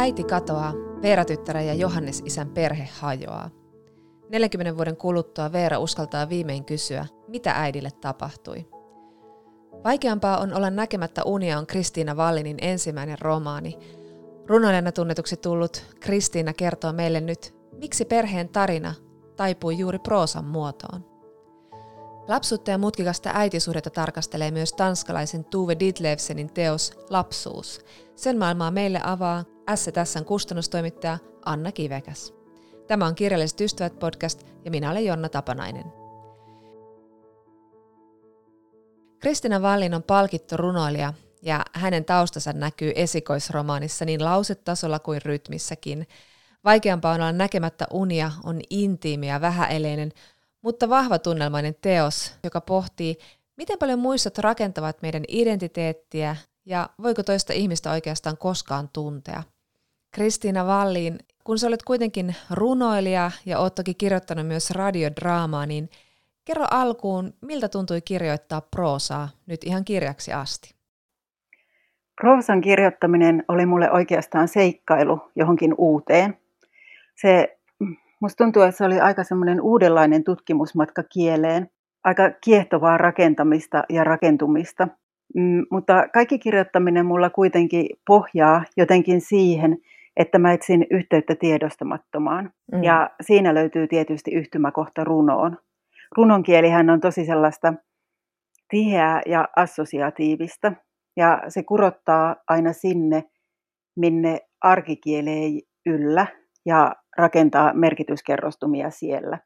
äiti katoaa, Veera-tyttären ja Johannes isän perhe hajoaa. 40 vuoden kuluttua Veera uskaltaa viimein kysyä, mitä äidille tapahtui. Vaikeampaa on olla näkemättä unia on Kristiina Vallinin ensimmäinen romaani. Runoilijana tunnetuksi tullut Kristiina kertoo meille nyt, miksi perheen tarina taipui juuri proosan muotoon. Lapsuutta ja mutkikasta äitisuhdetta tarkastelee myös tanskalaisen Tuve Ditlevsenin teos Lapsuus. Sen maailmaa meille avaa STSn kustannustoimittaja Anna Kivekäs. Tämä on Kirjalliset ystävät podcast ja minä olen Jonna Tapanainen. Kristina Vallin on palkittu runoilija ja hänen taustansa näkyy esikoisromaanissa niin lausetasolla kuin rytmissäkin. Vaikeampaa on olla näkemättä unia on intiimi ja vähäeleinen, mutta vahva tunnelmainen teos, joka pohtii, miten paljon muistot rakentavat meidän identiteettiä ja voiko toista ihmistä oikeastaan koskaan tuntea. Kristiina Valliin, kun sä olet kuitenkin runoilija ja oot toki kirjoittanut myös radiodraamaa, niin kerro alkuun, miltä tuntui kirjoittaa proosaa nyt ihan kirjaksi asti? Proosan kirjoittaminen oli mulle oikeastaan seikkailu johonkin uuteen. Se, musta tuntuu, että se oli aika semmoinen uudenlainen tutkimusmatka kieleen, aika kiehtovaa rakentamista ja rakentumista. Mm, mutta kaikki kirjoittaminen mulla kuitenkin pohjaa jotenkin siihen, että mä etsin yhteyttä tiedostamattomaan. Mm. Ja siinä löytyy tietysti yhtymäkohta runoon. Runon kielihän on tosi sellaista tiheää ja assosiatiivista. Ja se kurottaa aina sinne, minne arkikieli ei yllä ja rakentaa merkityskerrostumia siellä.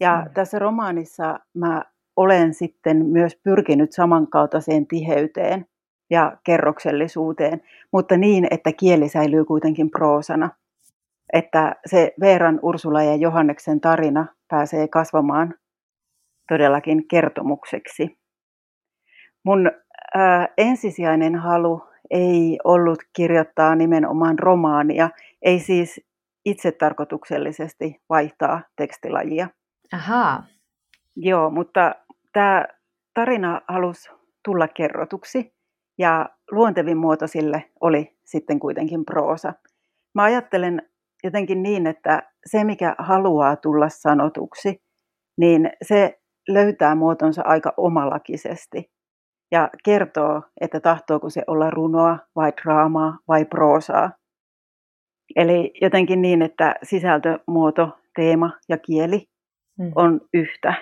Ja mm. tässä romaanissa mä olen sitten myös pyrkinyt samankaltaiseen tiheyteen ja kerroksellisuuteen, mutta niin, että kieli säilyy kuitenkin proosana. Että se Veeran, Ursula ja Johanneksen tarina pääsee kasvamaan todellakin kertomukseksi. Mun ää, ensisijainen halu ei ollut kirjoittaa nimenomaan romaania, ei siis itse tarkoituksellisesti vaihtaa tekstilajia. Ahaa. Joo, mutta tämä tarina halusi tulla kerrotuksi ja luontevin muoto sille oli sitten kuitenkin proosa. Mä ajattelen jotenkin niin, että se mikä haluaa tulla sanotuksi, niin se löytää muotonsa aika omalakisesti ja kertoo, että tahtooko se olla runoa vai draamaa vai proosaa. Eli jotenkin niin, että sisältö, muoto, teema ja kieli mm. on yhtä,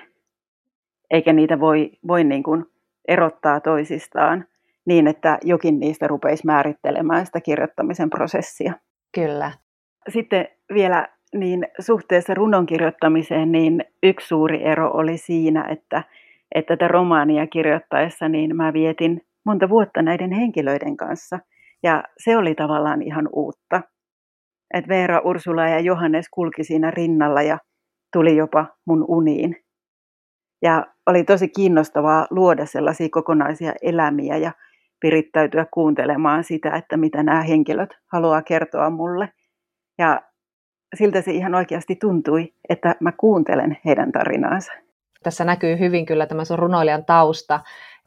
eikä niitä voi, voi niin kuin erottaa toisistaan niin, että jokin niistä rupeisi määrittelemään sitä kirjoittamisen prosessia. Kyllä. Sitten vielä niin suhteessa runon kirjoittamiseen, niin yksi suuri ero oli siinä, että, että tätä romaania kirjoittaessa niin mä vietin monta vuotta näiden henkilöiden kanssa. Ja se oli tavallaan ihan uutta. Että Veera, Ursula ja Johannes kulki siinä rinnalla ja tuli jopa mun uniin. Ja oli tosi kiinnostavaa luoda sellaisia kokonaisia elämiä ja virittäytyä kuuntelemaan sitä, että mitä nämä henkilöt haluaa kertoa mulle. Ja siltä se ihan oikeasti tuntui, että mä kuuntelen heidän tarinaansa. Tässä näkyy hyvin kyllä tämä sun runoilijan tausta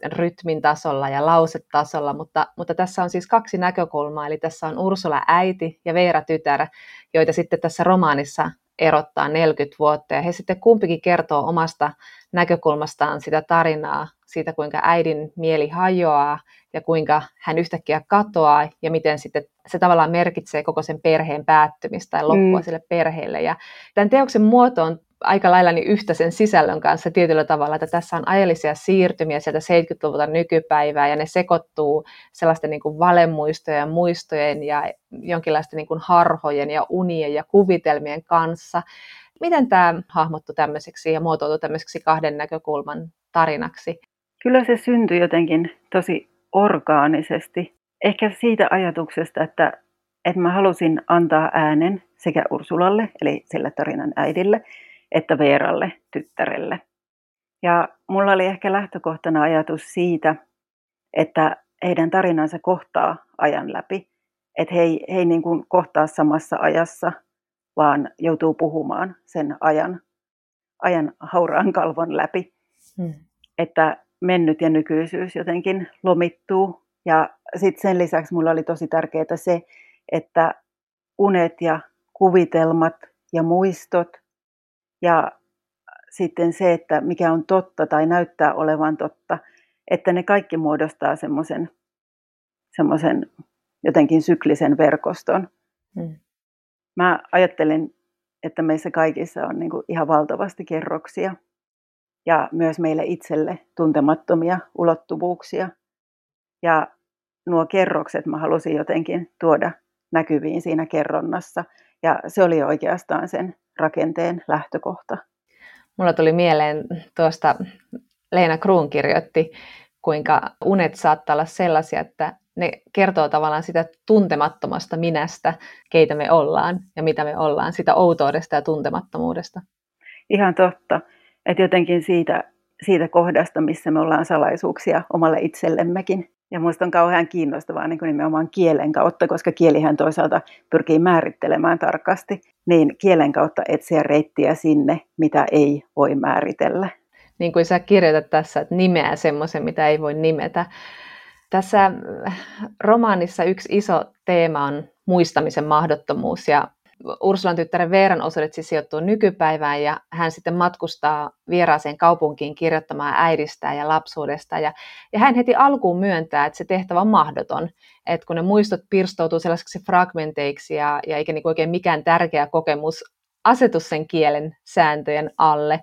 rytmin tasolla ja lausetasolla, mutta, mutta tässä on siis kaksi näkökulmaa, eli tässä on Ursula äiti ja Veera tytär, joita sitten tässä romaanissa erottaa 40 vuotta, ja he sitten kumpikin kertoo omasta näkökulmastaan sitä tarinaa, siitä kuinka äidin mieli hajoaa ja kuinka hän yhtäkkiä katoaa ja miten sitten se tavallaan merkitsee koko sen perheen päättymistä tai loppua mm. sille perheelle. Ja tämän teoksen muoto on aika lailla niin yhtä sen sisällön kanssa tietyllä tavalla, että tässä on ajallisia siirtymiä sieltä 70-luvulta nykypäivää ja ne sekoittuu sellaisten niin kuin valemuistojen ja muistojen ja jonkinlaisten niin kuin harhojen ja unien ja kuvitelmien kanssa. Miten tämä hahmottui tämmöiseksi ja muotoutui tämmöiseksi kahden näkökulman tarinaksi? Kyllä se syntyi jotenkin tosi orgaanisesti. Ehkä siitä ajatuksesta, että, että mä halusin antaa äänen sekä Ursulalle, eli sille tarinan äidille, että Veeralle, tyttärelle. Ja mulla oli ehkä lähtökohtana ajatus siitä, että heidän tarinansa kohtaa ajan läpi. Että he ei, he ei niin kuin kohtaa samassa ajassa, vaan joutuu puhumaan sen ajan, ajan hauraan kalvon läpi. Hmm. Että mennyt ja nykyisyys jotenkin lomittuu. Ja sitten sen lisäksi mulla oli tosi tärkeää se, että unet ja kuvitelmat ja muistot ja sitten se, että mikä on totta tai näyttää olevan totta, että ne kaikki muodostaa semmoisen semmoisen jotenkin syklisen verkoston. Mm. Mä ajattelen, että meissä kaikissa on niin kuin ihan valtavasti kerroksia ja myös meille itselle tuntemattomia ulottuvuuksia. Ja nuo kerrokset mä halusin jotenkin tuoda näkyviin siinä kerronnassa. Ja se oli oikeastaan sen rakenteen lähtökohta. Mulla tuli mieleen tuosta, Leena Kruun kirjoitti, kuinka unet saattaa olla sellaisia, että ne kertoo tavallaan sitä tuntemattomasta minästä, keitä me ollaan ja mitä me ollaan, sitä outoudesta ja tuntemattomuudesta. Ihan totta. Että jotenkin siitä, siitä kohdasta, missä me ollaan salaisuuksia omalle itsellemmekin. Ja minusta on kauhean kiinnostavaa niin kuin nimenomaan kielen kautta, koska kielihän toisaalta pyrkii määrittelemään tarkasti, niin kielen kautta etsiä reittiä sinne, mitä ei voi määritellä. Niin kuin sä kirjoitat tässä, että nimeää semmoisen, mitä ei voi nimetä. Tässä romaanissa yksi iso teema on muistamisen mahdottomuus ja Ursulan tyttären Veeran osuudet siis sijoittuu nykypäivään ja hän sitten matkustaa vieraaseen kaupunkiin kirjoittamaan äidistä ja lapsuudesta. Ja, ja hän heti alkuun myöntää, että se tehtävä on mahdoton, että kun ne muistot pirstoutuu sellaisiksi fragmenteiksi ja, ja eikä niin oikein mikään tärkeä kokemus asetu sen kielen sääntöjen alle.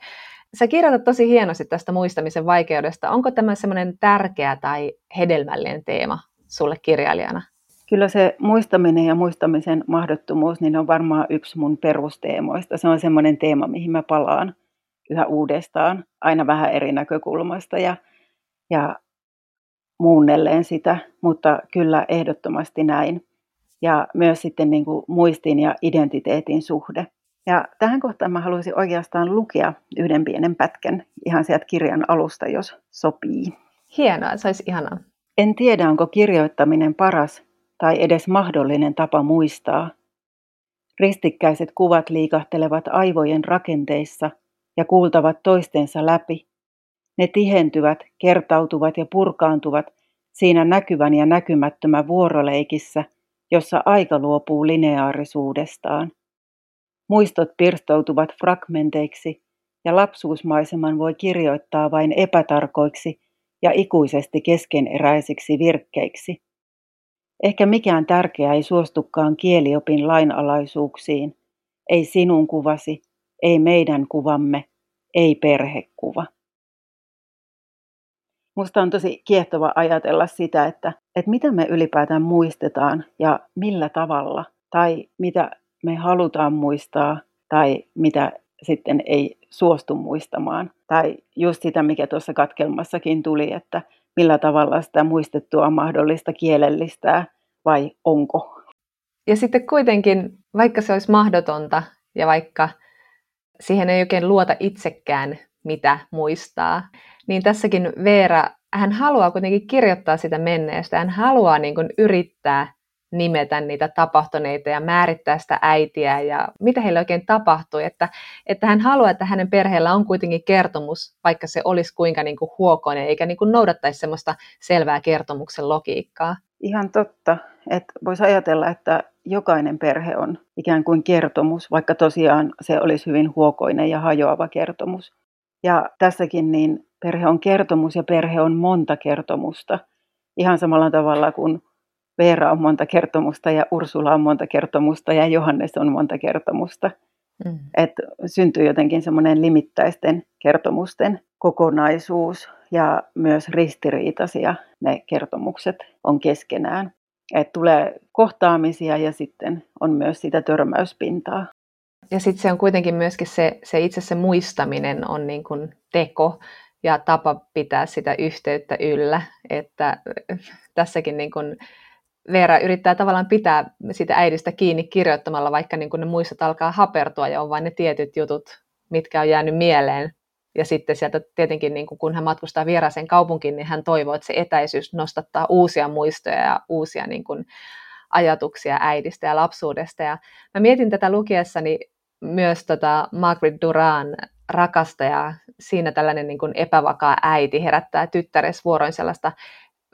Sä kirjoitat tosi hienosti tästä muistamisen vaikeudesta. Onko tämä semmoinen tärkeä tai hedelmällinen teema sulle kirjailijana? Kyllä se muistaminen ja muistamisen mahdottomuus niin on varmaan yksi mun perusteemoista. Se on semmoinen teema, mihin mä palaan yhä uudestaan, aina vähän eri näkökulmasta ja, ja muunnelleen sitä, mutta kyllä ehdottomasti näin. Ja myös sitten niin kuin muistin ja identiteetin suhde. Ja tähän kohtaan mä haluaisin oikeastaan lukea yhden pienen pätkän ihan sieltä kirjan alusta, jos sopii. Hienoa, se olisi ihanaa. En tiedä, onko kirjoittaminen paras tai edes mahdollinen tapa muistaa. Ristikkäiset kuvat liikahtelevat aivojen rakenteissa ja kuultavat toistensa läpi. Ne tihentyvät, kertautuvat ja purkaantuvat siinä näkyvän ja näkymättömän vuoroleikissä, jossa aika luopuu lineaarisuudestaan. Muistot pirstoutuvat fragmenteiksi ja lapsuusmaiseman voi kirjoittaa vain epätarkoiksi ja ikuisesti keskeneräisiksi virkkeiksi. Ehkä mikään tärkeä ei suostukaan kieliopin lainalaisuuksiin. Ei sinun kuvasi, ei meidän kuvamme, ei perhekuva. Musta on tosi kiehtova ajatella sitä, että, että mitä me ylipäätään muistetaan ja millä tavalla, tai mitä me halutaan muistaa, tai mitä sitten ei suostu muistamaan. Tai just sitä, mikä tuossa katkelmassakin tuli, että millä tavalla sitä muistettua on mahdollista kielellistää vai onko. Ja sitten kuitenkin, vaikka se olisi mahdotonta ja vaikka siihen ei oikein luota itsekään, mitä muistaa, niin tässäkin Veera, hän haluaa kuitenkin kirjoittaa sitä menneestä. Hän haluaa niin kuin yrittää nimetä niitä tapahtuneita ja määrittää sitä äitiä ja mitä heille oikein tapahtui. Että, että hän haluaa, että hänen perheellä on kuitenkin kertomus, vaikka se olisi kuinka niin kuin huokoinen, eikä niin kuin noudattaisi semmoista selvää kertomuksen logiikkaa. Ihan totta. Että voisi ajatella, että jokainen perhe on ikään kuin kertomus, vaikka tosiaan se olisi hyvin huokoinen ja hajoava kertomus. Ja tässäkin niin perhe on kertomus ja perhe on monta kertomusta. Ihan samalla tavalla kuin Veera on monta kertomusta ja Ursula on monta kertomusta ja Johannes on monta kertomusta. Mm. Et syntyy jotenkin semmoinen limittäisten kertomusten kokonaisuus ja myös ristiriitaisia ne kertomukset on keskenään. Et tulee kohtaamisia ja sitten on myös sitä törmäyspintaa. Ja sitten se on kuitenkin myöskin se, se itse se muistaminen on niin kuin teko ja tapa pitää sitä yhteyttä yllä. Että tässäkin niin kuin Veera yrittää tavallaan pitää sitä äidistä kiinni kirjoittamalla, vaikka niin kuin ne muistot alkaa hapertua ja on vain ne tietyt jutut, mitkä on jäänyt mieleen. Ja sitten sieltä tietenkin, niin kuin kun hän matkustaa vieraaseen kaupunkiin, niin hän toivoo, että se etäisyys nostattaa uusia muistoja ja uusia niin kuin, ajatuksia äidistä ja lapsuudesta. Ja mä mietin tätä lukiessani myös tota Margaret Duran rakasta ja siinä tällainen niin kuin epävakaa äiti herättää tyttäres vuoroin sellaista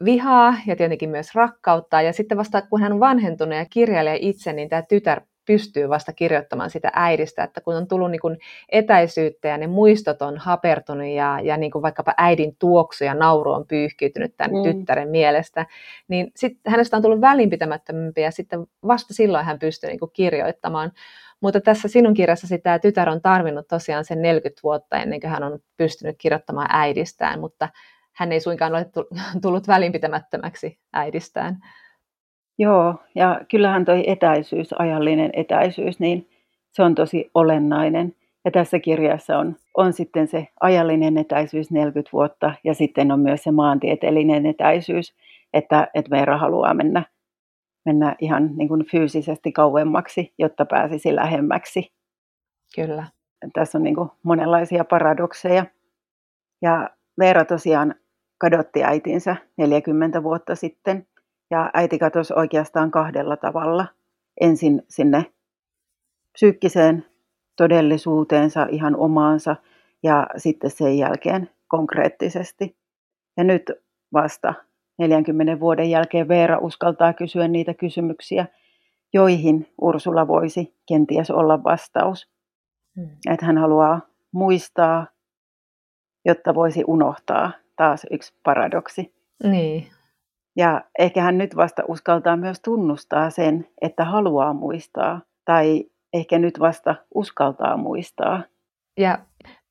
vihaa ja tietenkin myös rakkautta. Ja sitten vasta kun hän on vanhentunut ja kirjailija itse, niin tämä tytär pystyy vasta kirjoittamaan sitä äidistä, että kun on tullut niin kuin etäisyyttä ja ne muistot on hapertunut ja, ja niin kuin vaikkapa äidin tuoksu ja nauru on pyyhkiytynyt tämän mm. tyttären mielestä, niin sitten hänestä on tullut välinpitämättömämpi ja sitten vasta silloin hän pystyy niin kuin kirjoittamaan. Mutta tässä sinun kirjassasi tämä tytär on tarvinnut tosiaan sen 40 vuotta ennen kuin hän on pystynyt kirjoittamaan äidistään, mutta hän ei suinkaan ole tullut välinpitämättömäksi äidistään. Joo, ja kyllähän toi etäisyys, ajallinen etäisyys, niin se on tosi olennainen. Ja tässä kirjassa on, on sitten se ajallinen etäisyys 40 vuotta ja sitten on myös se maantieteellinen etäisyys, että, että Veera haluaa mennä, mennä ihan niin kuin fyysisesti kauemmaksi, jotta pääsisi lähemmäksi. Kyllä. Tässä on niin kuin monenlaisia paradokseja. Ja Veera tosiaan kadotti äitinsä 40 vuotta sitten – ja äiti katosi oikeastaan kahdella tavalla. Ensin sinne psyykkiseen todellisuuteensa, ihan omaansa, ja sitten sen jälkeen konkreettisesti. Ja nyt vasta 40 vuoden jälkeen Veera uskaltaa kysyä niitä kysymyksiä, joihin Ursula voisi kenties olla vastaus. Hmm. Että hän haluaa muistaa, jotta voisi unohtaa. Taas yksi paradoksi. Niin, ja ehkä hän nyt vasta uskaltaa myös tunnustaa sen, että haluaa muistaa. Tai ehkä nyt vasta uskaltaa muistaa. Ja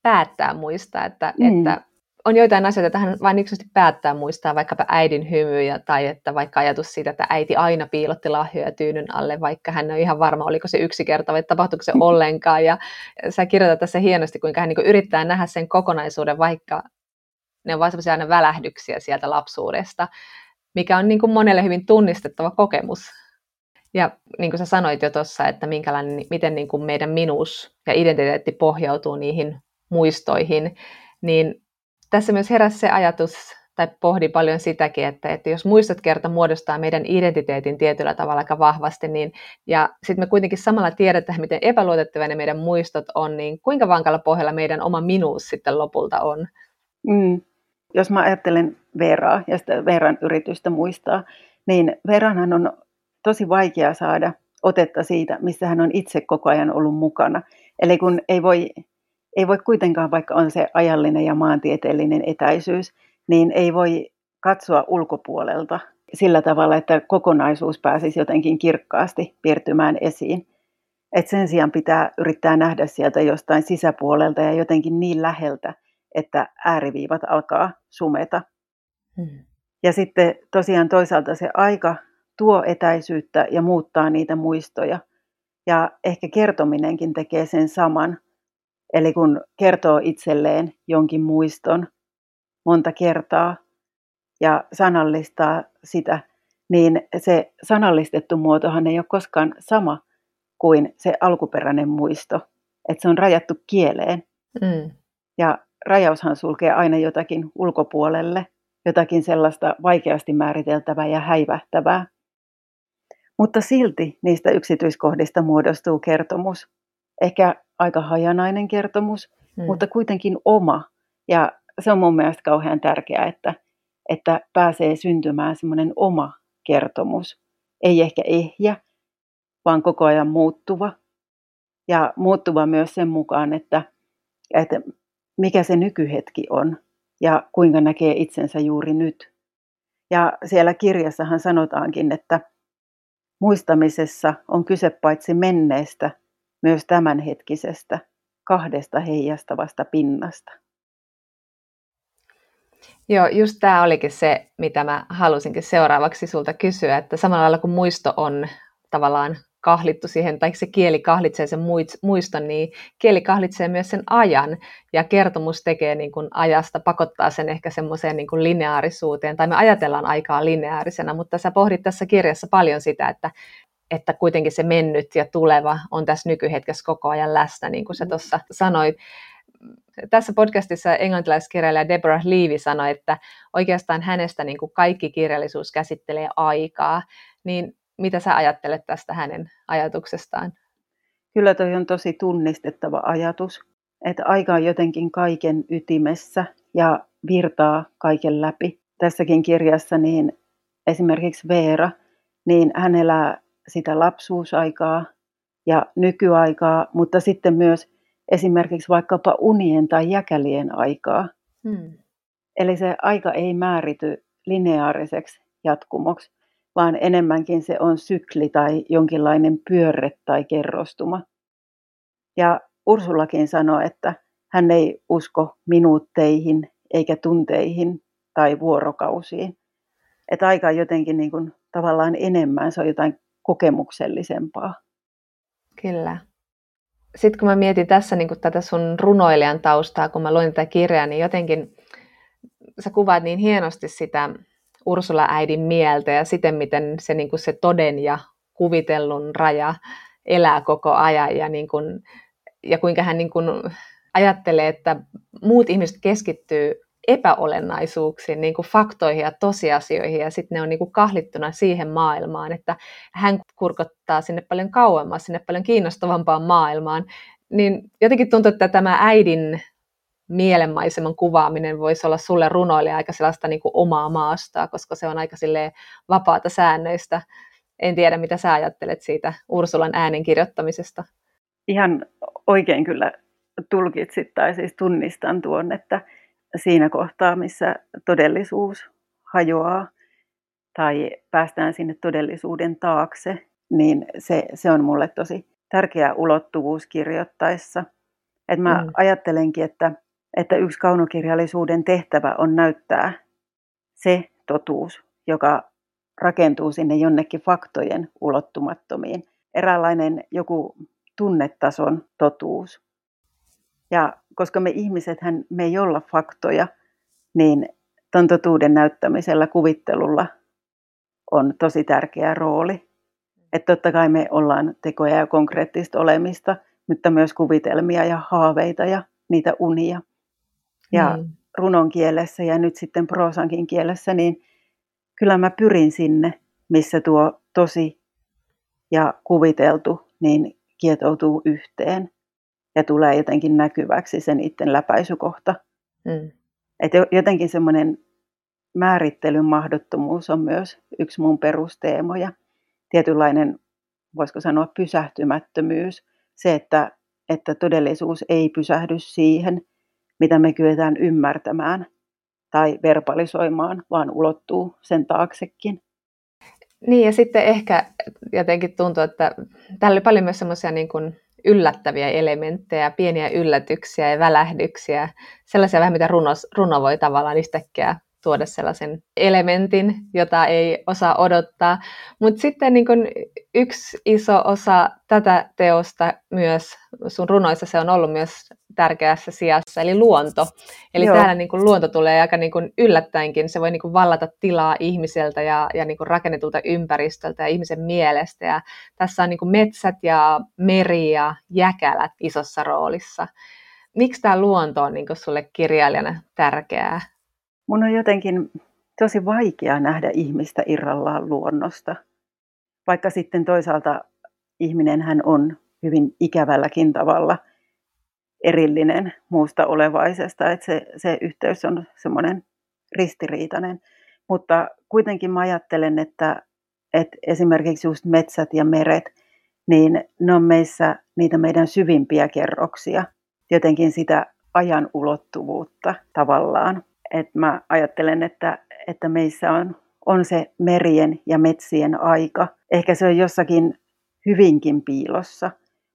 päättää muistaa, että, mm. että on joitain asioita, että hän vain yksinkertaisesti päättää muistaa vaikkapa äidin hymyjä tai että vaikka ajatus siitä, että äiti aina piilotti lahjoja tyynyn alle, vaikka hän on ihan varma, oliko se yksi kerta vai tapahtuiko se ollenkaan. Ja sä kirjoitat tässä hienosti, kuinka hän niin yrittää nähdä sen kokonaisuuden, vaikka ne on vain aina välähdyksiä sieltä lapsuudesta mikä on niin kuin monelle hyvin tunnistettava kokemus. Ja niin kuin sä sanoit jo tuossa, että minkälainen, miten niin kuin meidän minuus ja identiteetti pohjautuu niihin muistoihin, niin tässä myös heräsi se ajatus, tai pohdi paljon sitäkin, että, että jos muistot kerta muodostaa meidän identiteetin tietyllä tavalla aika vahvasti, niin, ja sitten me kuitenkin samalla tiedetään, miten epäluotettavia ne meidän muistot on, niin kuinka vankalla pohjalla meidän oma minuus sitten lopulta on? Mm jos mä ajattelen Veraa ja sitä Veran yritystä muistaa, niin Veranhan on tosi vaikea saada otetta siitä, missä hän on itse koko ajan ollut mukana. Eli kun ei voi, ei voi kuitenkaan, vaikka on se ajallinen ja maantieteellinen etäisyys, niin ei voi katsoa ulkopuolelta sillä tavalla, että kokonaisuus pääsisi jotenkin kirkkaasti piirtymään esiin. Et sen sijaan pitää yrittää nähdä sieltä jostain sisäpuolelta ja jotenkin niin läheltä, että ääriviivat alkaa sumeta. Hmm. Ja sitten tosiaan toisaalta se aika tuo etäisyyttä ja muuttaa niitä muistoja. Ja ehkä kertominenkin tekee sen saman. Eli kun kertoo itselleen jonkin muiston monta kertaa ja sanallistaa sitä, niin se sanallistettu muotohan ei ole koskaan sama kuin se alkuperäinen muisto. Että se on rajattu kieleen. Mm. Ja rajaushan sulkee aina jotakin ulkopuolelle, jotakin sellaista vaikeasti määriteltävää ja häivähtävää. Mutta silti niistä yksityiskohdista muodostuu kertomus. Ehkä aika hajanainen kertomus, hmm. mutta kuitenkin oma. Ja se on mun mielestä kauhean tärkeää, että, että pääsee syntymään semmoinen oma kertomus. Ei ehkä ehjä, vaan koko ajan muuttuva. Ja muuttuva myös sen mukaan, että, että mikä se nykyhetki on ja kuinka näkee itsensä juuri nyt. Ja siellä kirjassahan sanotaankin, että muistamisessa on kyse paitsi menneestä, myös tämänhetkisestä, kahdesta heijastavasta pinnasta. Joo, just tämä olikin se, mitä mä halusinkin seuraavaksi sulta kysyä, että samalla lailla kuin muisto on tavallaan kahlittu siihen, tai se kieli kahlitsee sen muiston, niin kieli kahlitsee myös sen ajan, ja kertomus tekee niin kuin ajasta, pakottaa sen ehkä semmoiseen niin kuin lineaarisuuteen, tai me ajatellaan aikaa lineaarisena, mutta sä pohdit tässä kirjassa paljon sitä, että, että kuitenkin se mennyt ja tuleva on tässä nykyhetkessä koko ajan läsnä, niin kuin sä tuossa sanoit. Tässä podcastissa englantilaiskirjailija Deborah Levy sanoi, että oikeastaan hänestä niin kuin kaikki kirjallisuus käsittelee aikaa, niin mitä sä ajattelet tästä hänen ajatuksestaan? Kyllä toi on tosi tunnistettava ajatus, että aika on jotenkin kaiken ytimessä ja virtaa kaiken läpi. tässäkin kirjassa, niin esimerkiksi Veera, niin hän elää sitä lapsuusaikaa ja nykyaikaa, mutta sitten myös esimerkiksi vaikkapa unien tai jäkälien aikaa. Hmm. Eli se aika ei määrity lineaariseksi jatkumoksi, vaan enemmänkin se on sykli tai jonkinlainen pyörre tai kerrostuma. Ja Ursulakin sanoi, että hän ei usko minuutteihin eikä tunteihin tai vuorokausiin. Että aika on jotenkin niin kuin tavallaan enemmän, se on jotain kokemuksellisempaa. Kyllä. Sitten kun mä mietin tässä niin tätä sun runoilijan taustaa, kun mä luin tätä kirjaa, niin jotenkin sä kuvaat niin hienosti sitä Ursula-äidin mieltä ja siten, miten se, niin kuin se toden ja kuvitellun raja elää koko ajan ja, niin kuin, ja kuinka hän niin kuin ajattelee, että muut ihmiset keskittyy epäolennaisuuksiin, niin kuin faktoihin ja tosiasioihin, ja sitten ne on niin kuin kahlittuna siihen maailmaan, että hän kurkottaa sinne paljon kauemmas, sinne paljon kiinnostavampaan maailmaan, niin jotenkin tuntuu, että tämä äidin mielenmaiseman kuvaaminen voisi olla sulle runoilija aika sellaista niin kuin omaa maastaa, koska se on aika vapaata säännöistä. En tiedä, mitä sä ajattelet siitä Ursulan äänen kirjoittamisesta. Ihan oikein kyllä tulkitsit tai siis tunnistan tuon, että siinä kohtaa, missä todellisuus hajoaa tai päästään sinne todellisuuden taakse, niin se, se on mulle tosi tärkeä ulottuvuus kirjoittaessa. Et mä mm. ajattelenkin, että että yksi kaunokirjallisuuden tehtävä on näyttää se totuus, joka rakentuu sinne jonnekin faktojen ulottumattomiin. Eräänlainen joku tunnetason totuus. Ja koska me ihmiset, me ei olla faktoja, niin tuon totuuden näyttämisellä, kuvittelulla on tosi tärkeä rooli. Että totta kai me ollaan tekoja ja konkreettista olemista, mutta myös kuvitelmia ja haaveita ja niitä unia ja mm. runon kielessä ja nyt sitten proosankin kielessä, niin kyllä mä pyrin sinne, missä tuo tosi ja kuviteltu niin kietoutuu yhteen ja tulee jotenkin näkyväksi sen itse läpäisykohta. Mm. Et jotenkin semmoinen määrittelyn mahdottomuus on myös yksi mun perusteemoja. Tietynlainen, voisiko sanoa, pysähtymättömyys. Se, että, että todellisuus ei pysähdy siihen, mitä me kyetään ymmärtämään tai verbalisoimaan, vaan ulottuu sen taaksekin. Niin ja sitten ehkä jotenkin tuntuu, että täällä oli paljon myös semmoisia niin kuin yllättäviä elementtejä, pieniä yllätyksiä ja välähdyksiä, sellaisia vähän mitä runo, runo voi tavallaan yhtäkkiä tuoda sellaisen elementin, jota ei osaa odottaa. Mutta sitten niin kun yksi iso osa tätä teosta myös sun runoissa se on ollut myös tärkeässä sijassa, eli luonto. Eli Joo. täällä niin kun luonto tulee aika niin kun yllättäenkin, se voi niin kun vallata tilaa ihmiseltä ja, ja niin kun rakennetulta ympäristöltä ja ihmisen mielestä. Ja tässä on niin kun metsät ja meri ja jäkälät isossa roolissa. Miksi tämä luonto on niin sulle kirjailijana tärkeää? Mun on jotenkin tosi vaikea nähdä ihmistä irrallaan luonnosta, vaikka sitten toisaalta ihminen hän on hyvin ikävälläkin tavalla erillinen muusta olevaisesta, että se, se yhteys on semmoinen ristiriitainen. Mutta kuitenkin mä ajattelen, että, että esimerkiksi just metsät ja meret, niin ne on meissä niitä meidän syvimpiä kerroksia, jotenkin sitä ajan ulottuvuutta tavallaan että mä ajattelen, että, että meissä on, on se merien ja metsien aika. Ehkä se on jossakin hyvinkin piilossa,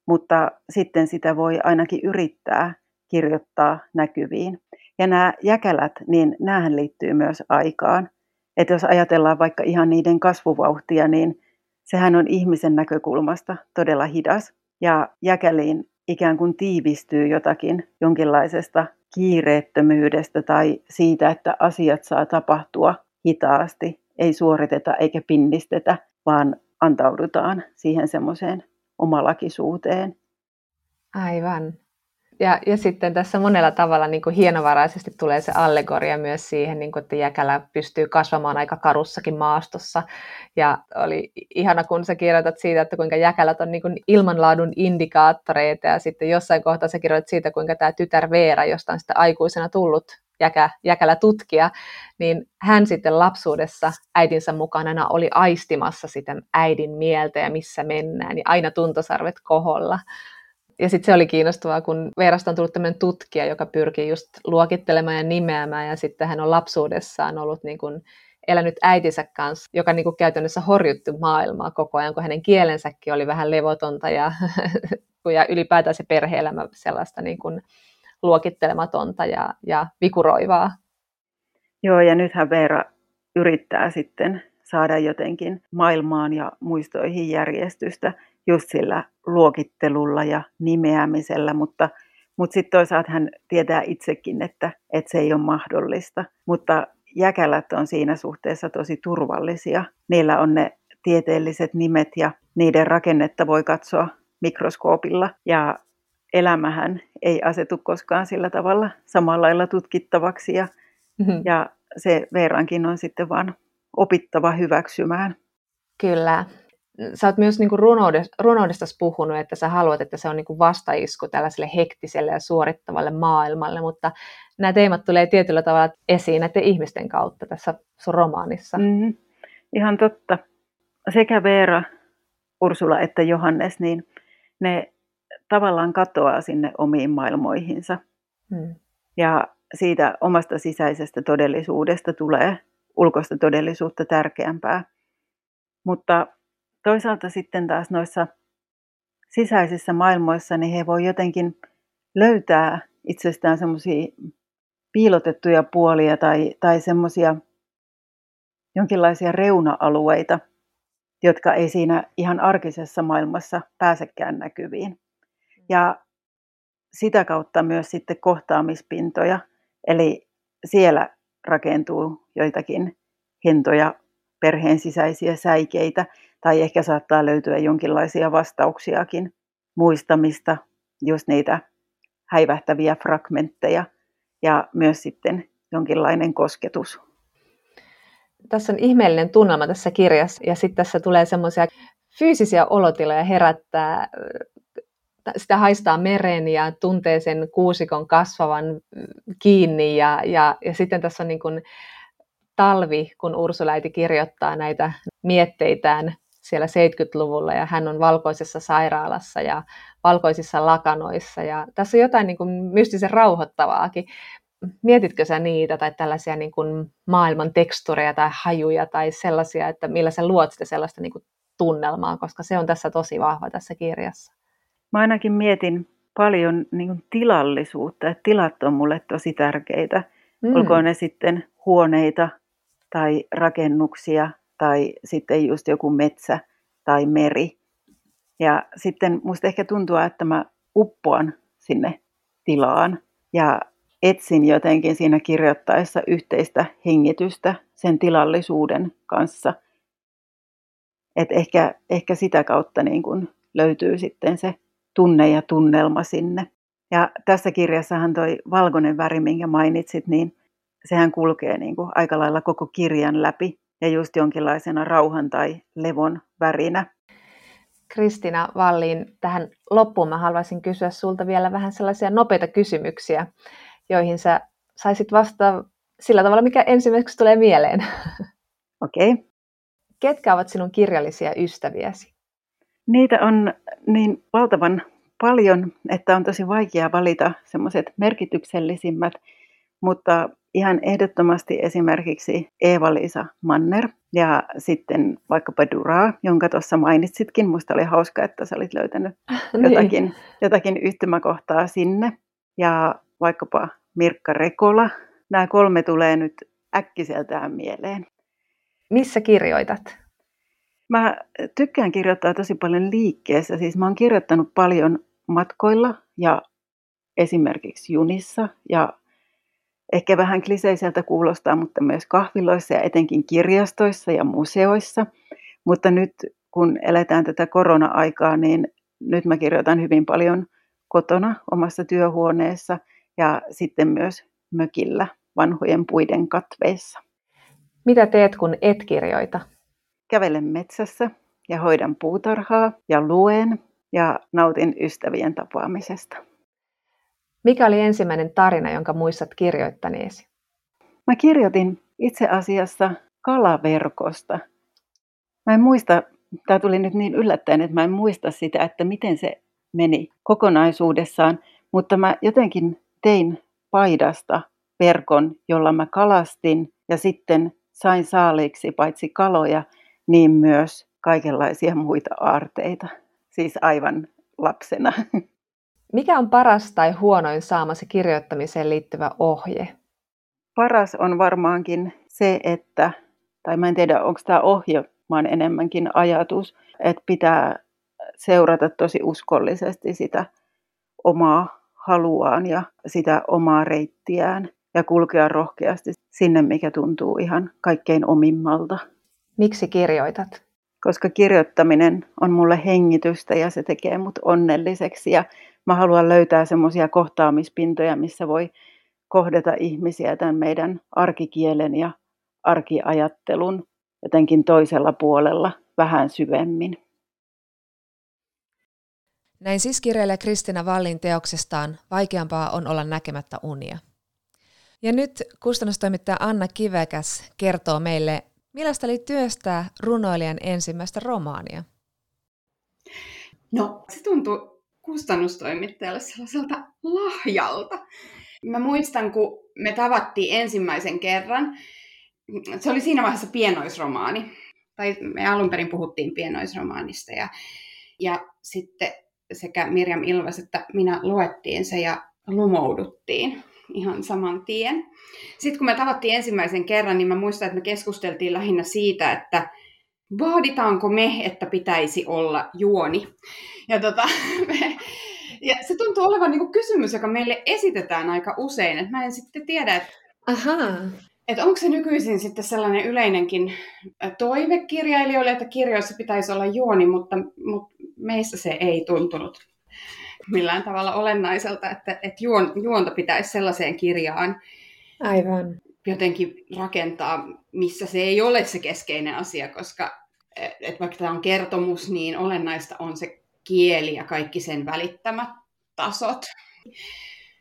mutta sitten sitä voi ainakin yrittää kirjoittaa näkyviin. Ja nämä jäkälät, niin näähän liittyy myös aikaan. Että jos ajatellaan vaikka ihan niiden kasvuvauhtia, niin sehän on ihmisen näkökulmasta todella hidas. Ja jäkäliin ikään kuin tiivistyy jotakin jonkinlaisesta kiireettömyydestä tai siitä, että asiat saa tapahtua hitaasti, ei suoriteta eikä pinnistetä, vaan antaudutaan siihen semmoiseen omalakisuuteen. Aivan. Ja, ja sitten tässä monella tavalla niin kuin hienovaraisesti tulee se allegoria myös siihen, niin kuin, että jäkälä pystyy kasvamaan aika karussakin maastossa. Ja oli ihana, kun sä kirjoitat siitä, että kuinka jäkälät on niin kuin ilmanlaadun indikaattoreita, ja sitten jossain kohtaa sä kirjoitat siitä, kuinka tämä tytär Veera, josta on sitten aikuisena tullut jäkä, jäkälä tutkija, niin hän sitten lapsuudessa äidinsä mukana oli aistimassa sitä äidin mieltä ja missä mennään, ja aina tuntosarvet koholla. Ja sitten se oli kiinnostavaa, kun Veerasta on tullut tämmöinen tutkija, joka pyrkii just luokittelemaan ja nimeämään, ja sitten hän on lapsuudessaan ollut niin kuin elänyt äitinsä kanssa, joka niin kuin käytännössä horjutti maailmaa koko ajan, kun hänen kielensäkin oli vähän levotonta ja, ja ylipäätään se perhe-elämä sellaista niin kuin luokittelematonta ja, ja vikuroivaa. Joo, ja nythän Veera yrittää sitten saada jotenkin maailmaan ja muistoihin järjestystä just sillä luokittelulla ja nimeämisellä, mutta, mutta sitten toisaalta hän tietää itsekin, että, että se ei ole mahdollista. Mutta jäkälät on siinä suhteessa tosi turvallisia. Niillä on ne tieteelliset nimet ja niiden rakennetta voi katsoa mikroskoopilla. Ja elämähän ei asetu koskaan sillä tavalla samalla lailla tutkittavaksi ja, mm-hmm. ja se Veerankin on sitten vaan opittava hyväksymään. Kyllä. Sä oot myös niin runoudesta, runoudesta puhunut, että sä haluat, että se on niin vastaisku tällaiselle hektiselle ja suorittavalle maailmalle, mutta nämä teemat tulee tietyllä tavalla esiin näiden ihmisten kautta tässä sun romaanissa. Mm-hmm. Ihan totta. Sekä Veera, Ursula että Johannes, niin ne tavallaan katoaa sinne omiin maailmoihinsa. Mm. Ja siitä omasta sisäisestä todellisuudesta tulee ulkoista todellisuutta tärkeämpää. Mutta toisaalta sitten taas noissa sisäisissä maailmoissa, niin he voi jotenkin löytää itsestään semmoisia piilotettuja puolia tai, tai semmoisia jonkinlaisia reuna-alueita, jotka ei siinä ihan arkisessa maailmassa pääsekään näkyviin. Ja sitä kautta myös sitten kohtaamispintoja, eli siellä rakentuu joitakin hentoja perheen sisäisiä säikeitä, tai ehkä saattaa löytyä jonkinlaisia vastauksiakin muistamista, jos niitä häivähtäviä fragmentteja – ja myös sitten jonkinlainen kosketus. Tässä on ihmeellinen tunnelma tässä kirjassa ja sitten tässä tulee semmoisia fyysisiä olotiloja herättää sitä haistaa meren ja tuntee sen kuusikon kasvavan kiinni ja, ja, ja sitten tässä on niin kuin talvi, kun Ursuläiti kirjoittaa näitä mietteitään siellä 70-luvulla ja hän on valkoisessa sairaalassa ja valkoisissa lakanoissa. Ja tässä on jotain niin kuin mystisen rauhoittavaakin. Mietitkö sä niitä tai tällaisia niin kuin maailman tekstureja tai hajuja tai sellaisia, että millä sä luot sitä sellaista niin kuin tunnelmaa, koska se on tässä tosi vahva tässä kirjassa? Mä ainakin mietin paljon niin kuin tilallisuutta, että tilat on mulle tosi tärkeitä. Mm. Olkoon ne sitten huoneita tai rakennuksia tai sitten just joku metsä tai meri. Ja sitten musta ehkä tuntuu, että mä uppoan sinne tilaan ja etsin jotenkin siinä kirjoittaessa yhteistä hengitystä sen tilallisuuden kanssa. Et ehkä, ehkä sitä kautta niin kun löytyy sitten se tunne ja tunnelma sinne. Ja tässä kirjassahan toi valkoinen väri, minkä mainitsit, niin sehän kulkee niin kuin aika lailla koko kirjan läpi ja just jonkinlaisena rauhan tai levon värinä. Kristina Vallin, tähän loppuun mä haluaisin kysyä sulta vielä vähän sellaisia nopeita kysymyksiä, joihin sä saisit vastata sillä tavalla, mikä ensimmäiseksi tulee mieleen. Okei. Okay. Ketkä ovat sinun kirjallisia ystäviäsi? Niitä on niin valtavan paljon, että on tosi vaikea valita semmoiset merkityksellisimmät, mutta ihan ehdottomasti esimerkiksi Eeva-Liisa Manner ja sitten vaikkapa Duraa, jonka tuossa mainitsitkin. Musta oli hauska, että sä olit löytänyt niin. jotakin, jotakin yhtymäkohtaa sinne. Ja vaikkapa Mirkka Rekola. Nämä kolme tulee nyt äkkiseltään mieleen. Missä kirjoitat? Mä tykkään kirjoittaa tosi paljon liikkeessä. Siis mä oon kirjoittanut paljon matkoilla ja esimerkiksi junissa ja Ehkä vähän kliseiseltä kuulostaa, mutta myös kahviloissa ja etenkin kirjastoissa ja museoissa. Mutta nyt kun eletään tätä korona-aikaa, niin nyt mä kirjoitan hyvin paljon kotona omassa työhuoneessa ja sitten myös mökillä vanhojen puiden katveissa. Mitä teet, kun et kirjoita? Kävelen metsässä ja hoidan puutarhaa ja luen ja nautin ystävien tapaamisesta. Mikä oli ensimmäinen tarina, jonka muistat kirjoittaneesi? Mä kirjoitin itse asiassa kalaverkosta. Mä en muista, tämä tuli nyt niin yllättäen, että mä en muista sitä, että miten se meni kokonaisuudessaan, mutta mä jotenkin tein paidasta verkon, jolla mä kalastin ja sitten sain saaliiksi paitsi kaloja, niin myös kaikenlaisia muita aarteita. Siis aivan lapsena. Mikä on paras tai huonoin saamasi kirjoittamiseen liittyvä ohje? Paras on varmaankin se, että, tai mä en tiedä onko tämä ohje, vaan enemmänkin ajatus, että pitää seurata tosi uskollisesti sitä omaa haluaan ja sitä omaa reittiään ja kulkea rohkeasti sinne, mikä tuntuu ihan kaikkein omimmalta. Miksi kirjoitat? Koska kirjoittaminen on mulle hengitystä ja se tekee mut onnelliseksi ja mä haluan löytää semmoisia kohtaamispintoja, missä voi kohdata ihmisiä tämän meidän arkikielen ja arkiajattelun jotenkin toisella puolella vähän syvemmin. Näin siis kirjailija Kristina Vallin teoksestaan Vaikeampaa on olla näkemättä unia. Ja nyt kustannustoimittaja Anna Kivekäs kertoo meille, millaista oli työstää runoilijan ensimmäistä romaania. No, se tuntui kustannustoimittajalle sellaiselta lahjalta. Mä muistan, kun me tavattiin ensimmäisen kerran, se oli siinä vaiheessa pienoisromaani, tai me alun perin puhuttiin pienoisromaanista, ja, ja sitten sekä Mirjam Ilves että minä luettiin se ja lumouduttiin ihan saman tien. Sitten kun me tavattiin ensimmäisen kerran, niin mä muistan, että me keskusteltiin lähinnä siitä, että vaaditaanko me, että pitäisi olla juoni. Ja, tota, me, ja se tuntuu olevan niin kysymys, joka meille esitetään aika usein. Että mä en sitten tiedä, että, Aha. että onko se nykyisin sitten sellainen yleinenkin toive kirjailijoille, että kirjoissa pitäisi olla juoni, mutta, mutta meissä se ei tuntunut millään tavalla olennaiselta, että, että juon, juonta pitäisi sellaiseen kirjaan Aivan. jotenkin rakentaa, missä se ei ole se keskeinen asia, koska että vaikka tämä on kertomus, niin olennaista on se kieli ja kaikki sen välittämät tasot.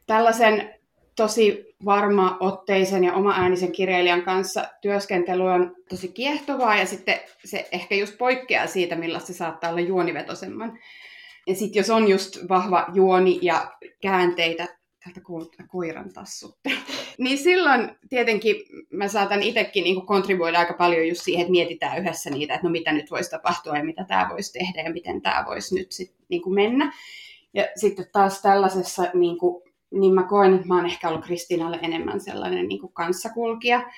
Tällaisen tosi varma otteisen ja oma äänisen kirjailijan kanssa työskentely on tosi kiehtovaa ja sitten se ehkä just poikkeaa siitä, millaista se saattaa olla juonivetosemman. Ja sitten jos on just vahva juoni ja käänteitä, täältä koiran tassutte, niin silloin tietenkin mä saatan itsekin niin kontribuoida aika paljon just siihen, että mietitään yhdessä niitä, että no mitä nyt voisi tapahtua ja mitä tämä voisi tehdä ja miten tämä voisi nyt sit niin mennä. Ja sitten taas tällaisessa, niin, kuin, niin mä koen, että mä oon ehkä ollut Kristiinalle enemmän sellainen niin kuin kanssakulkija.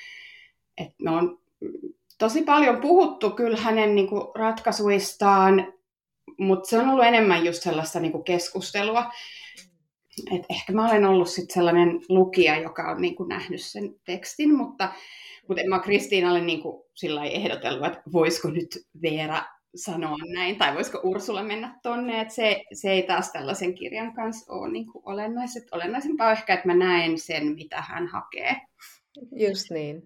Että me on tosi paljon puhuttu kyllä hänen niin kuin ratkaisuistaan, mutta se on ollut enemmän just sellaista niin kuin keskustelua. Et ehkä mä olen ollut sit sellainen lukija, joka on niin kuin nähnyt sen tekstin, mutta, mutta en mä Kristiinalle niin kuin sillä ehdotellut, että voisiko nyt Veera sanoa näin, tai voisiko Ursula mennä tonne, että se, se ei taas tällaisen kirjan kanssa ole niin kuin olennaiset. Olennaisempaa on ehkä, että mä näen sen, mitä hän hakee. Just niin.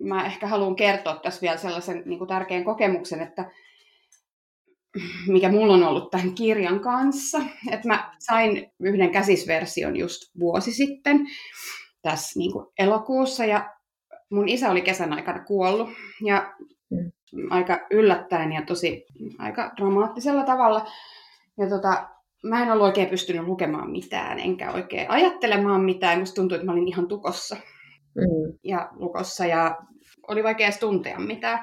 Mä ehkä haluan kertoa tässä vielä sellaisen niin kuin tärkeän kokemuksen, että mikä mulla on ollut tämän kirjan kanssa. Että mä sain yhden käsisversion just vuosi sitten tässä niin kuin elokuussa ja mun isä oli kesän aikana kuollut ja mm. aika yllättäen ja tosi aika dramaattisella tavalla. Ja tota, mä en ollut oikein pystynyt lukemaan mitään, enkä oikein ajattelemaan mitään. Musta tuntui, että mä olin ihan tukossa mm. ja lukossa ja oli vaikea edes tuntea mitään.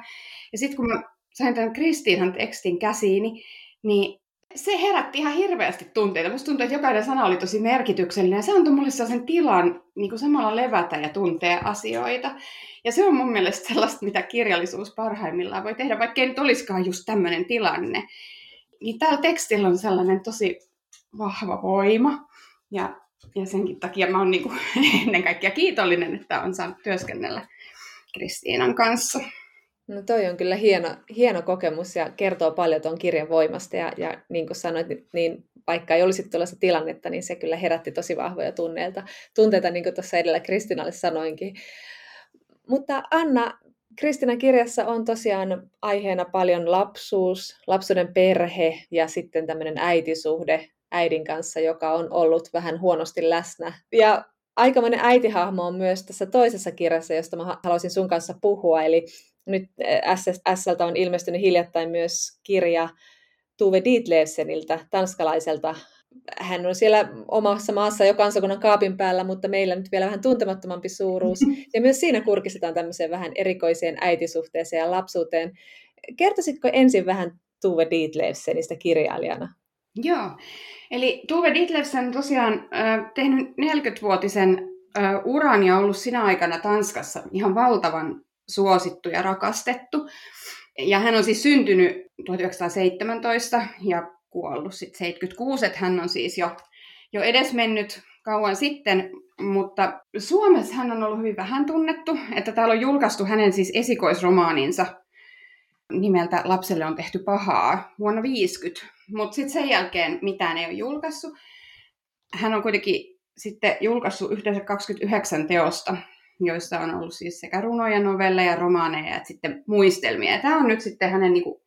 Ja sitten kun mä sain tämän Kristiinan tekstin käsiini, niin se herätti ihan hirveästi tunteita. Musta tuntuu, että jokainen sana oli tosi merkityksellinen ja se antoi mulle sellaisen tilan niin kuin samalla levätä ja tuntea asioita. Ja se on mun mielestä sellaista, mitä kirjallisuus parhaimmillaan voi tehdä, vaikka ei nyt olisikaan just tämmöinen tilanne. Niin täällä tekstillä on sellainen tosi vahva voima. Ja, ja senkin takia mä oon niin kuin ennen kaikkea kiitollinen, että on saanut työskennellä Kristiinan kanssa. No toi on kyllä hieno, hieno kokemus ja kertoo paljon tuon kirjan voimasta ja, ja niin kuin sanoit, niin, vaikka ei olisi tuollaista tilannetta, niin se kyllä herätti tosi vahvoja tunneita, tunteita, niin kuin tuossa edellä Kristinalle sanoinkin. Mutta Anna, Kristinan kirjassa on tosiaan aiheena paljon lapsuus, lapsuuden perhe ja sitten tämmöinen äitisuhde äidin kanssa, joka on ollut vähän huonosti läsnä. Ja aikamoinen äitihahmo on myös tässä toisessa kirjassa, josta mä haluaisin sun kanssa puhua. Eli nyt SSLtä on ilmestynyt hiljattain myös kirja Tuve Dietlevseniltä, tanskalaiselta. Hän on siellä omassa maassa jo kansakunnan kaapin päällä, mutta meillä nyt vielä vähän tuntemattomampi suuruus. Ja myös siinä kurkistetaan tämmöiseen vähän erikoiseen äitisuhteeseen ja lapsuuteen. Kertoisitko ensin vähän Tuve Dietlevsenistä kirjailijana? Joo, eli Tuve Dietlevsen on tosiaan äh, tehnyt 40-vuotisen äh, uran ja ollut sinä aikana Tanskassa ihan valtavan suosittu ja rakastettu. Ja hän on siis syntynyt 1917 ja kuollut sitten 76, että hän on siis jo, jo edesmennyt kauan sitten, mutta Suomessa hän on ollut hyvin vähän tunnettu, että täällä on julkaistu hänen siis esikoisromaaninsa nimeltä Lapselle on tehty pahaa vuonna 50, mutta sitten sen jälkeen mitään ei ole julkaissut. Hän on kuitenkin sitten julkaissut yhteensä 29 teosta, joissa on ollut siis sekä runoja, novelleja, romaaneja että sitten muistelmia. Tämä on nyt sitten hänen niin kuin,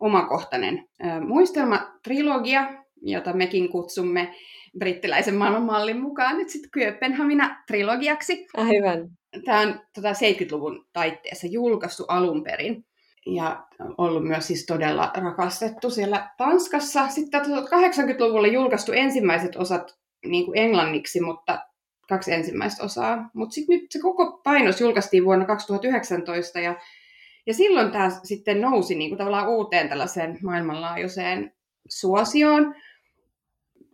omakohtainen ö, muistelmatrilogia, jota mekin kutsumme brittiläisen maailmanmallin mukaan nyt sitten Kööpenhamina-trilogiaksi. Aivan. Tämä on tota 70-luvun taitteessa julkaistu alun perin ja ollut myös siis todella rakastettu siellä Tanskassa. Sitten 80-luvulla julkaistu ensimmäiset osat niin kuin englanniksi, mutta kaksi ensimmäistä osaa. Mutta sitten nyt se koko painos julkaistiin vuonna 2019 ja, ja silloin tämä sitten nousi niin kuin tavallaan uuteen tällaiseen maailmanlaajuiseen suosioon.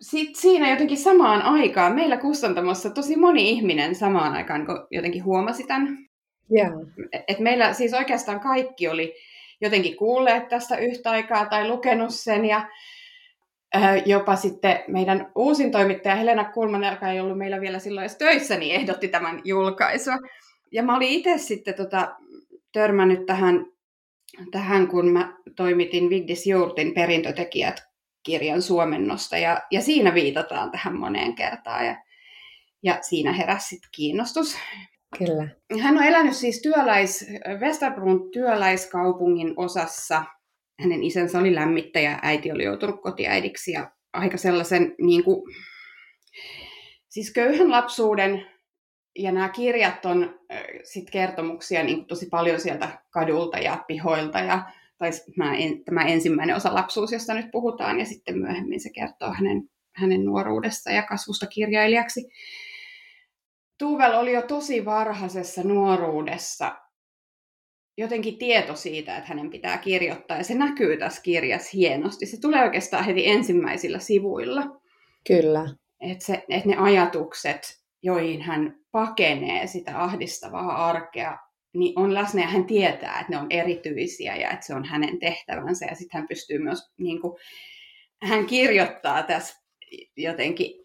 Sitten siinä jotenkin samaan aikaan, meillä kustantamossa tosi moni ihminen samaan aikaan jotenkin huomasi tämän. Yeah. Et meillä siis oikeastaan kaikki oli jotenkin kuulleet tästä yhtä aikaa tai lukenut sen ja jopa sitten meidän uusin toimittaja Helena Kulman, joka ei ollut meillä vielä silloin edes töissä, niin ehdotti tämän julkaisua. Ja mä olin itse sitten tota, törmännyt tähän, tähän, kun mä toimitin Vigdis Jourtin perintötekijät kirjan suomennosta, ja, ja siinä viitataan tähän moneen kertaan, ja, ja siinä heräsi kiinnostus. Kyllä. Hän on elänyt siis työläis, Westerbrun työläiskaupungin osassa – hänen isänsä oli lämmittäjä, äiti oli joutunut kotiäidiksi ja aika sellaisen niin kuin, siis köyhän lapsuuden ja nämä kirjat on sit kertomuksia niin tosi paljon sieltä kadulta ja pihoilta ja tai tämä, tämä ensimmäinen osa lapsuus, josta nyt puhutaan, ja sitten myöhemmin se kertoo hänen, hänen nuoruudesta ja kasvusta kirjailijaksi. Tuvel oli jo tosi varhaisessa nuoruudessa jotenkin tieto siitä, että hänen pitää kirjoittaa, ja se näkyy tässä kirjassa hienosti. Se tulee oikeastaan heti ensimmäisillä sivuilla. Kyllä. Että se, et ne ajatukset, joihin hän pakenee sitä ahdistavaa arkea, niin on läsnä ja hän tietää, että ne on erityisiä ja että se on hänen tehtävänsä. Ja sitten hän pystyy myös, niin kuin, hän kirjoittaa tässä jotenkin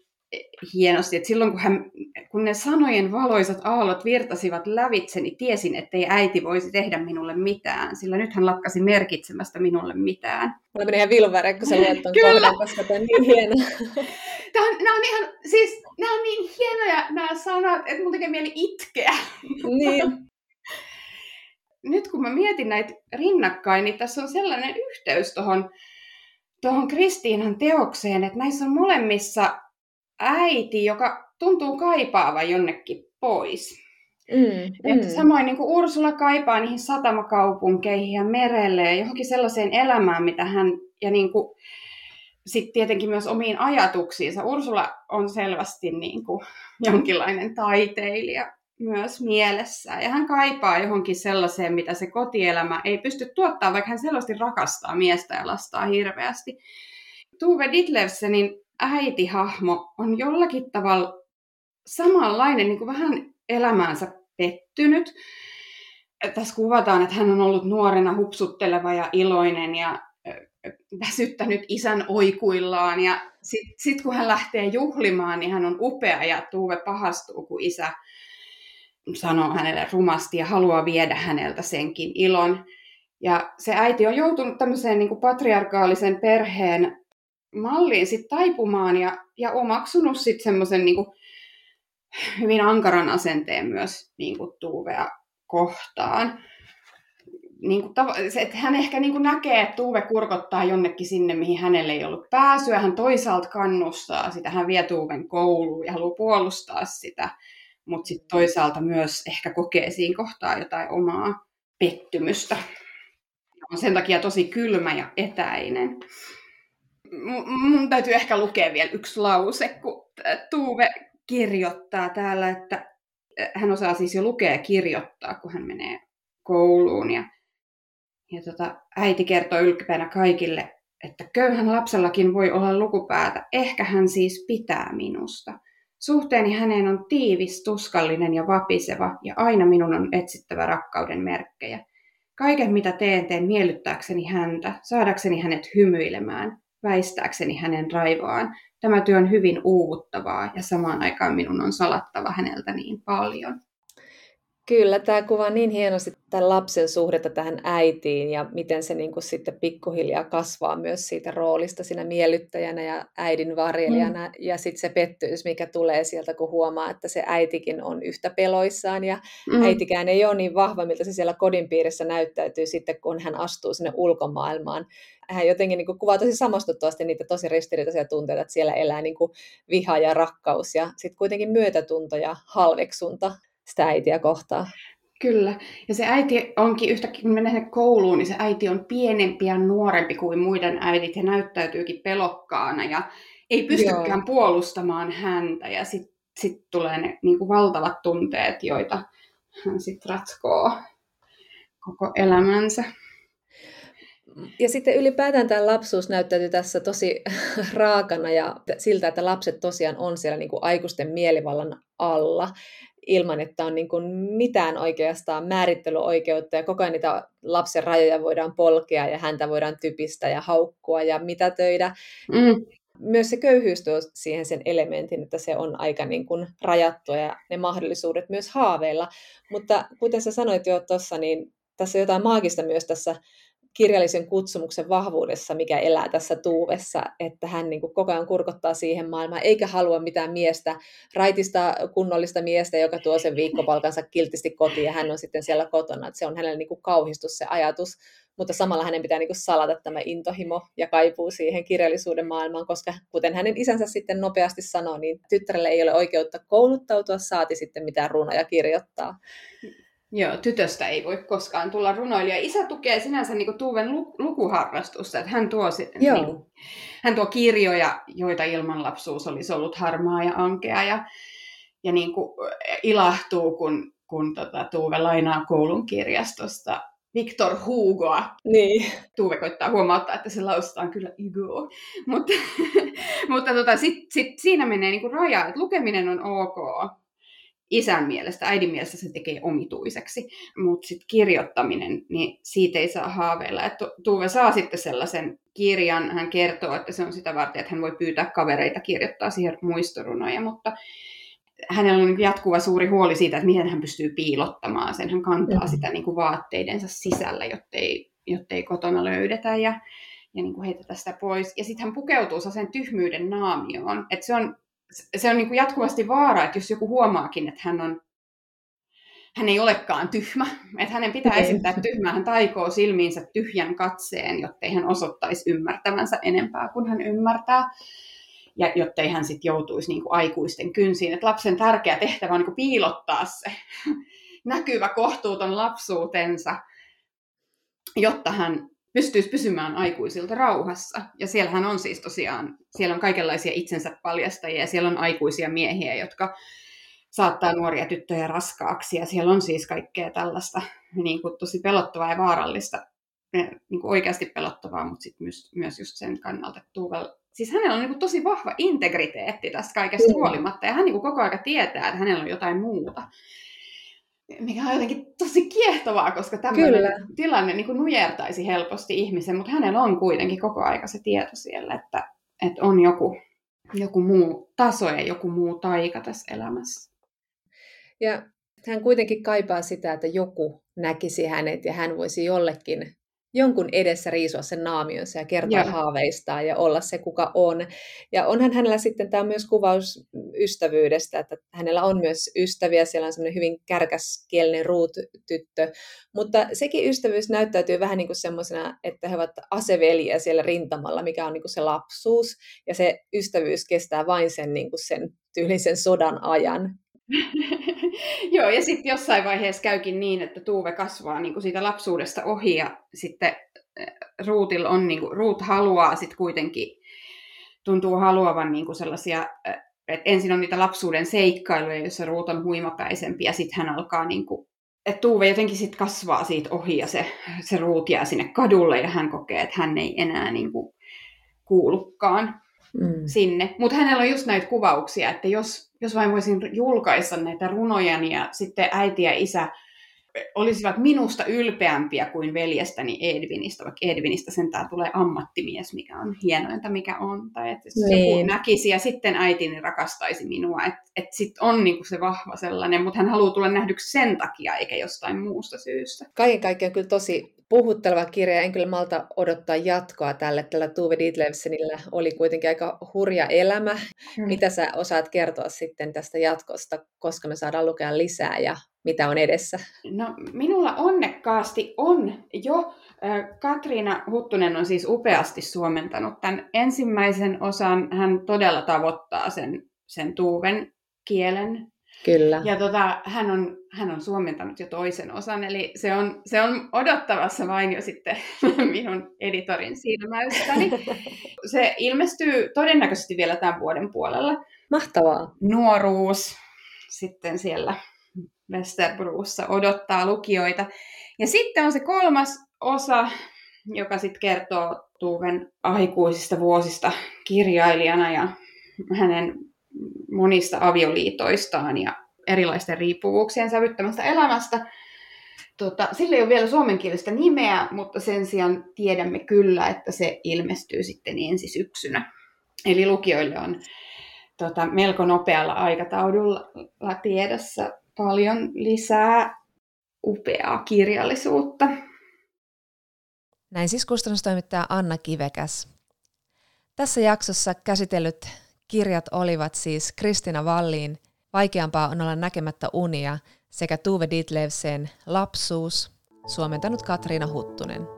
hienosti, että silloin kun, hän, kun ne sanojen valoisat aallot virtasivat lävitse, niin tiesin, ettei äiti voisi tehdä minulle mitään, sillä nyt hän lakkasi merkitsemästä minulle mitään. Mä menin ihan vilvare, kun sä luet ton Kyllä. kohdan, koska tämä on niin hieno. Tämä on, nämä on ihan, siis nämä on niin hienoja nämä sanat, että mun tekee mieli itkeä. Niin. Nyt kun mä mietin näitä rinnakkain, niin tässä on sellainen yhteys tuohon tuohon Kristiinan teokseen, että näissä on molemmissa äiti, joka tuntuu kaipaavan jonnekin pois. Mm, mm. samoin niin kuin Ursula kaipaa niihin satamakaupunkeihin ja merelle ja johonkin sellaiseen elämään, mitä hän, ja niin kuin, sitten tietenkin myös omiin ajatuksiinsa. Ursula on selvästi niin kuin jonkinlainen taiteilija myös mielessä. Ja hän kaipaa johonkin sellaiseen, mitä se kotielämä ei pysty tuottamaan, vaikka hän selvästi rakastaa miestä ja lastaa hirveästi. Tuve Ditlevsenin äitihahmo on jollakin tavalla samanlainen, niin kuin vähän elämäänsä pettynyt. Tässä kuvataan, että hän on ollut nuorena hupsutteleva ja iloinen ja väsyttänyt isän oikuillaan. Ja sitten sit kun hän lähtee juhlimaan, niin hän on upea ja Tuve pahastuu, kun isä sanoo hänelle rumasti ja haluaa viedä häneltä senkin ilon. Ja se äiti on joutunut tämmöiseen niin kuin patriarkaalisen perheen malliin sit taipumaan ja, ja omaksunut sitten semmoisen niin hyvin ankaran asenteen myös niin kuin Tuuvea kohtaan. niin kuin, että hän ehkä niin kuin näkee, että Tuve kurkottaa jonnekin sinne, mihin hänelle ei ollut pääsyä. Hän toisaalta kannustaa sitä, hän vie Tuven kouluun ja haluaa puolustaa sitä, mutta sitten toisaalta myös ehkä kokee siinä kohtaa jotain omaa pettymystä. On sen takia tosi kylmä ja etäinen. Mun täytyy ehkä lukea vielä yksi lause, kun Tuve kirjoittaa täällä, että hän osaa siis jo lukea ja kirjoittaa, kun hän menee kouluun. Ja, ja tota, äiti kertoo ylpeänä kaikille, että köyhän lapsellakin voi olla lukupäätä. Ehkä hän siis pitää minusta. Suhteeni häneen on tiivis, tuskallinen ja vapiseva, ja aina minun on etsittävä rakkauden merkkejä. Kaiken mitä teen, teen miellyttääkseni häntä, saadakseni hänet hymyilemään, väistääkseni hänen raivoaan. Tämä työ on hyvin uuvuttavaa ja samaan aikaan minun on salattava häneltä niin paljon. Kyllä, tämä kuvaa niin hienosti tämän lapsen suhdetta tähän äitiin ja miten se niin kuin sitten pikkuhiljaa kasvaa myös siitä roolista siinä miellyttäjänä ja äidin varjelijana. Mm. Ja sitten se pettyys, mikä tulee sieltä, kun huomaa, että se äitikin on yhtä peloissaan ja mm. äitikään ei ole niin vahva, miltä se siellä kodin piirissä näyttäytyy sitten, kun hän astuu sinne ulkomaailmaan. Hän jotenkin niin kuin kuvaa tosi samastuttavasti niitä tosi ristiriitaisia tunteita, että siellä elää niin kuin viha ja rakkaus ja sitten kuitenkin myötätunto ja halveksunta sitä äitiä kohtaan. Kyllä. Ja se äiti onkin yhtäkkiä, kun menee kouluun, niin se äiti on pienempi ja nuorempi kuin muiden äidit ja näyttäytyykin pelokkaana ja ei pystykään Joo. puolustamaan häntä. Ja sitten sit tulee ne niin kuin valtavat tunteet, joita hän sitten ratkoo koko elämänsä. Ja sitten ylipäätään tämä lapsuus näyttäytyy tässä tosi raakana ja siltä, että lapset tosiaan on siellä niin kuin aikuisten mielivallan alla ilman, että on niin kuin mitään oikeastaan määrittelyoikeutta ja koko ajan niitä lapsen rajoja voidaan polkea ja häntä voidaan typistä ja haukkua ja mitätöidä. Mm. Myös se köyhyys tuo siihen sen elementin, että se on aika niin kuin rajattua ja ne mahdollisuudet myös haaveilla. Mutta kuten sä sanoit jo tuossa, niin tässä on jotain maagista myös tässä kirjallisen kutsumuksen vahvuudessa, mikä elää tässä tuuvessa, että hän niin kuin koko ajan kurkottaa siihen maailmaan, eikä halua mitään miestä, raitista kunnollista miestä, joka tuo sen viikkopalkansa kiltisti kotiin ja hän on sitten siellä kotona. Että se on hänelle niin kuin kauhistus se ajatus, mutta samalla hänen pitää niin kuin salata tämä intohimo ja kaipuu siihen kirjallisuuden maailmaan, koska kuten hänen isänsä sitten nopeasti sanoi, niin tyttärelle ei ole oikeutta kouluttautua, saati sitten mitään runoja kirjoittaa. Joo, tytöstä ei voi koskaan tulla runoilija. Isä tukee sinänsä niin Tuuven lukuharrastusta, että hän tuo, niin kuin, hän tuo kirjoja, joita ilman lapsuus olisi ollut harmaa ja ankea, ja, ja niin kuin ilahtuu, kun, kun tota, Tuuve lainaa koulun kirjastosta Victor Hugoa. Niin. Tuuve koittaa huomauttaa, että se lausutaan kyllä Hugo. mutta mutta tota, sit, sit siinä menee niinku raja, että lukeminen on ok, isän mielestä, äidin mielestä se tekee omituiseksi, mutta sitten kirjoittaminen, niin siitä ei saa haaveilla. Et Tuve saa sitten sellaisen kirjan, hän kertoo, että se on sitä varten, että hän voi pyytää kavereita kirjoittaa siihen muistorunoja, mutta hänellä on jatkuva suuri huoli siitä, että miten hän pystyy piilottamaan sen. Hän kantaa mm-hmm. sitä niin kuin vaatteidensa sisällä, jottei, jottei kotona löydetä ja, ja niin kuin heitetä sitä pois. Ja sitten hän pukeutuu sen tyhmyyden naamioon. Että se on se on niin kuin jatkuvasti vaara, että jos joku huomaakin, että hän on hän ei olekaan tyhmä, että hänen pitää esittää tyhmää, hän taikoo silmiinsä tyhjän katseen, jottei hän osoittaisi ymmärtävänsä enempää kuin hän ymmärtää, ja jottei hän sitten joutuisi niin kuin aikuisten kynsiin. Että lapsen tärkeä tehtävä on niin kuin piilottaa se näkyvä kohtuuton lapsuutensa, jotta hän pystyisi pysymään aikuisilta rauhassa. Ja siellähän on siis tosiaan, siellä on kaikenlaisia itsensä paljastajia ja siellä on aikuisia miehiä, jotka saattaa nuoria tyttöjä raskaaksi. Ja siellä on siis kaikkea tällaista niin kuin tosi pelottavaa ja vaarallista, niin kuin oikeasti pelottavaa, mutta sitten myös, myös just sen kannalta, että Tuuvel, siis hänellä on niin kuin tosi vahva integriteetti tästä kaikesta huolimatta. Ja hän niin kuin koko ajan tietää, että hänellä on jotain muuta mikä on jotenkin tosi kiehtovaa, koska tämmöinen tilanne niin kuin nujertaisi helposti ihmisen, mutta hänellä on kuitenkin koko aika se tieto siellä, että, että on joku, joku muu taso ja joku muu taika tässä elämässä. Ja hän kuitenkin kaipaa sitä, että joku näkisi hänet ja hän voisi jollekin jonkun edessä riisua sen naamionsa ja kertoa Joo. haaveistaan ja olla se, kuka on. Ja onhan hänellä sitten tämä myös kuvaus ystävyydestä, että hänellä on myös ystäviä, siellä on semmoinen hyvin kärkäskielinen ruut-tyttö, mutta sekin ystävyys näyttäytyy vähän niin kuin semmoisena, että he ovat aseveliä siellä rintamalla, mikä on niin kuin se lapsuus, ja se ystävyys kestää vain sen, niin kuin sen tyylisen sodan ajan. Joo, ja sitten jossain vaiheessa käykin niin, että Tuuve kasvaa niin kuin siitä lapsuudesta ohi, ja sitten eh, Ruutil on, niin kuin, Ruut haluaa sitten kuitenkin, tuntuu haluavan niin kuin sellaisia, eh, että ensin on niitä lapsuuden seikkailuja, joissa Ruut on huimapäisempi, ja sitten hän alkaa niin kuin, että Tuuve jotenkin sitten kasvaa siitä ohi, ja se, se Ruut jää sinne kadulle, ja hän kokee, että hän ei enää niin kuin, kuulukaan mm. sinne. Mutta hänellä on just näitä kuvauksia, että jos, jos vain voisin julkaista näitä runoja, ja sitten äiti ja isä olisivat minusta ylpeämpiä kuin veljestäni Edvinistä, vaikka Edvinistä sentään tulee ammattimies, mikä on hienointa, mikä on. Tai että niin. joku näkisi ja sitten äitini rakastaisi minua. Että et sitten on niinku se vahva sellainen, mutta hän haluaa tulla nähdyksi sen takia eikä jostain muusta syystä. Kaiken kaikkiaan kyllä tosi puhutteleva kirja. En kyllä malta odottaa jatkoa tälle. Tällä Tuve Dietlevsenillä oli kuitenkin aika hurja elämä. Hmm. Mitä sä osaat kertoa sitten tästä jatkosta, koska me saadaan lukea lisää ja mitä on edessä? No, minulla onnekkaasti on jo. Katriina Huttunen on siis upeasti suomentanut tämän ensimmäisen osan. Hän todella tavoittaa sen, sen tuuven kielen. Kyllä. Ja tota, hän, on, hän on suomentanut jo toisen osan, eli se on, se on odottavassa vain jo sitten minun editorin silmäystäni. Se ilmestyy todennäköisesti vielä tämän vuoden puolella. Mahtavaa. Nuoruus sitten siellä Westerbruussa odottaa lukijoita. Ja sitten on se kolmas osa, joka sitten kertoo Tuuven aikuisista vuosista kirjailijana ja hänen monista avioliitoistaan ja erilaisten riippuvuuksien sävyttämästä elämästä. Tota, sillä ei ole vielä suomenkielistä nimeä, mutta sen sijaan tiedämme kyllä, että se ilmestyy sitten ensi syksynä. Eli lukijoille on tota, melko nopealla aikataululla tiedossa paljon lisää upeaa kirjallisuutta. Näin siis kustannustoimittaja Anna Kivekäs. Tässä jaksossa käsitellyt kirjat olivat siis Kristina Valliin Vaikeampaa on olla näkemättä unia sekä Tuve Ditlevsen Lapsuus, suomentanut Katriina Huttunen.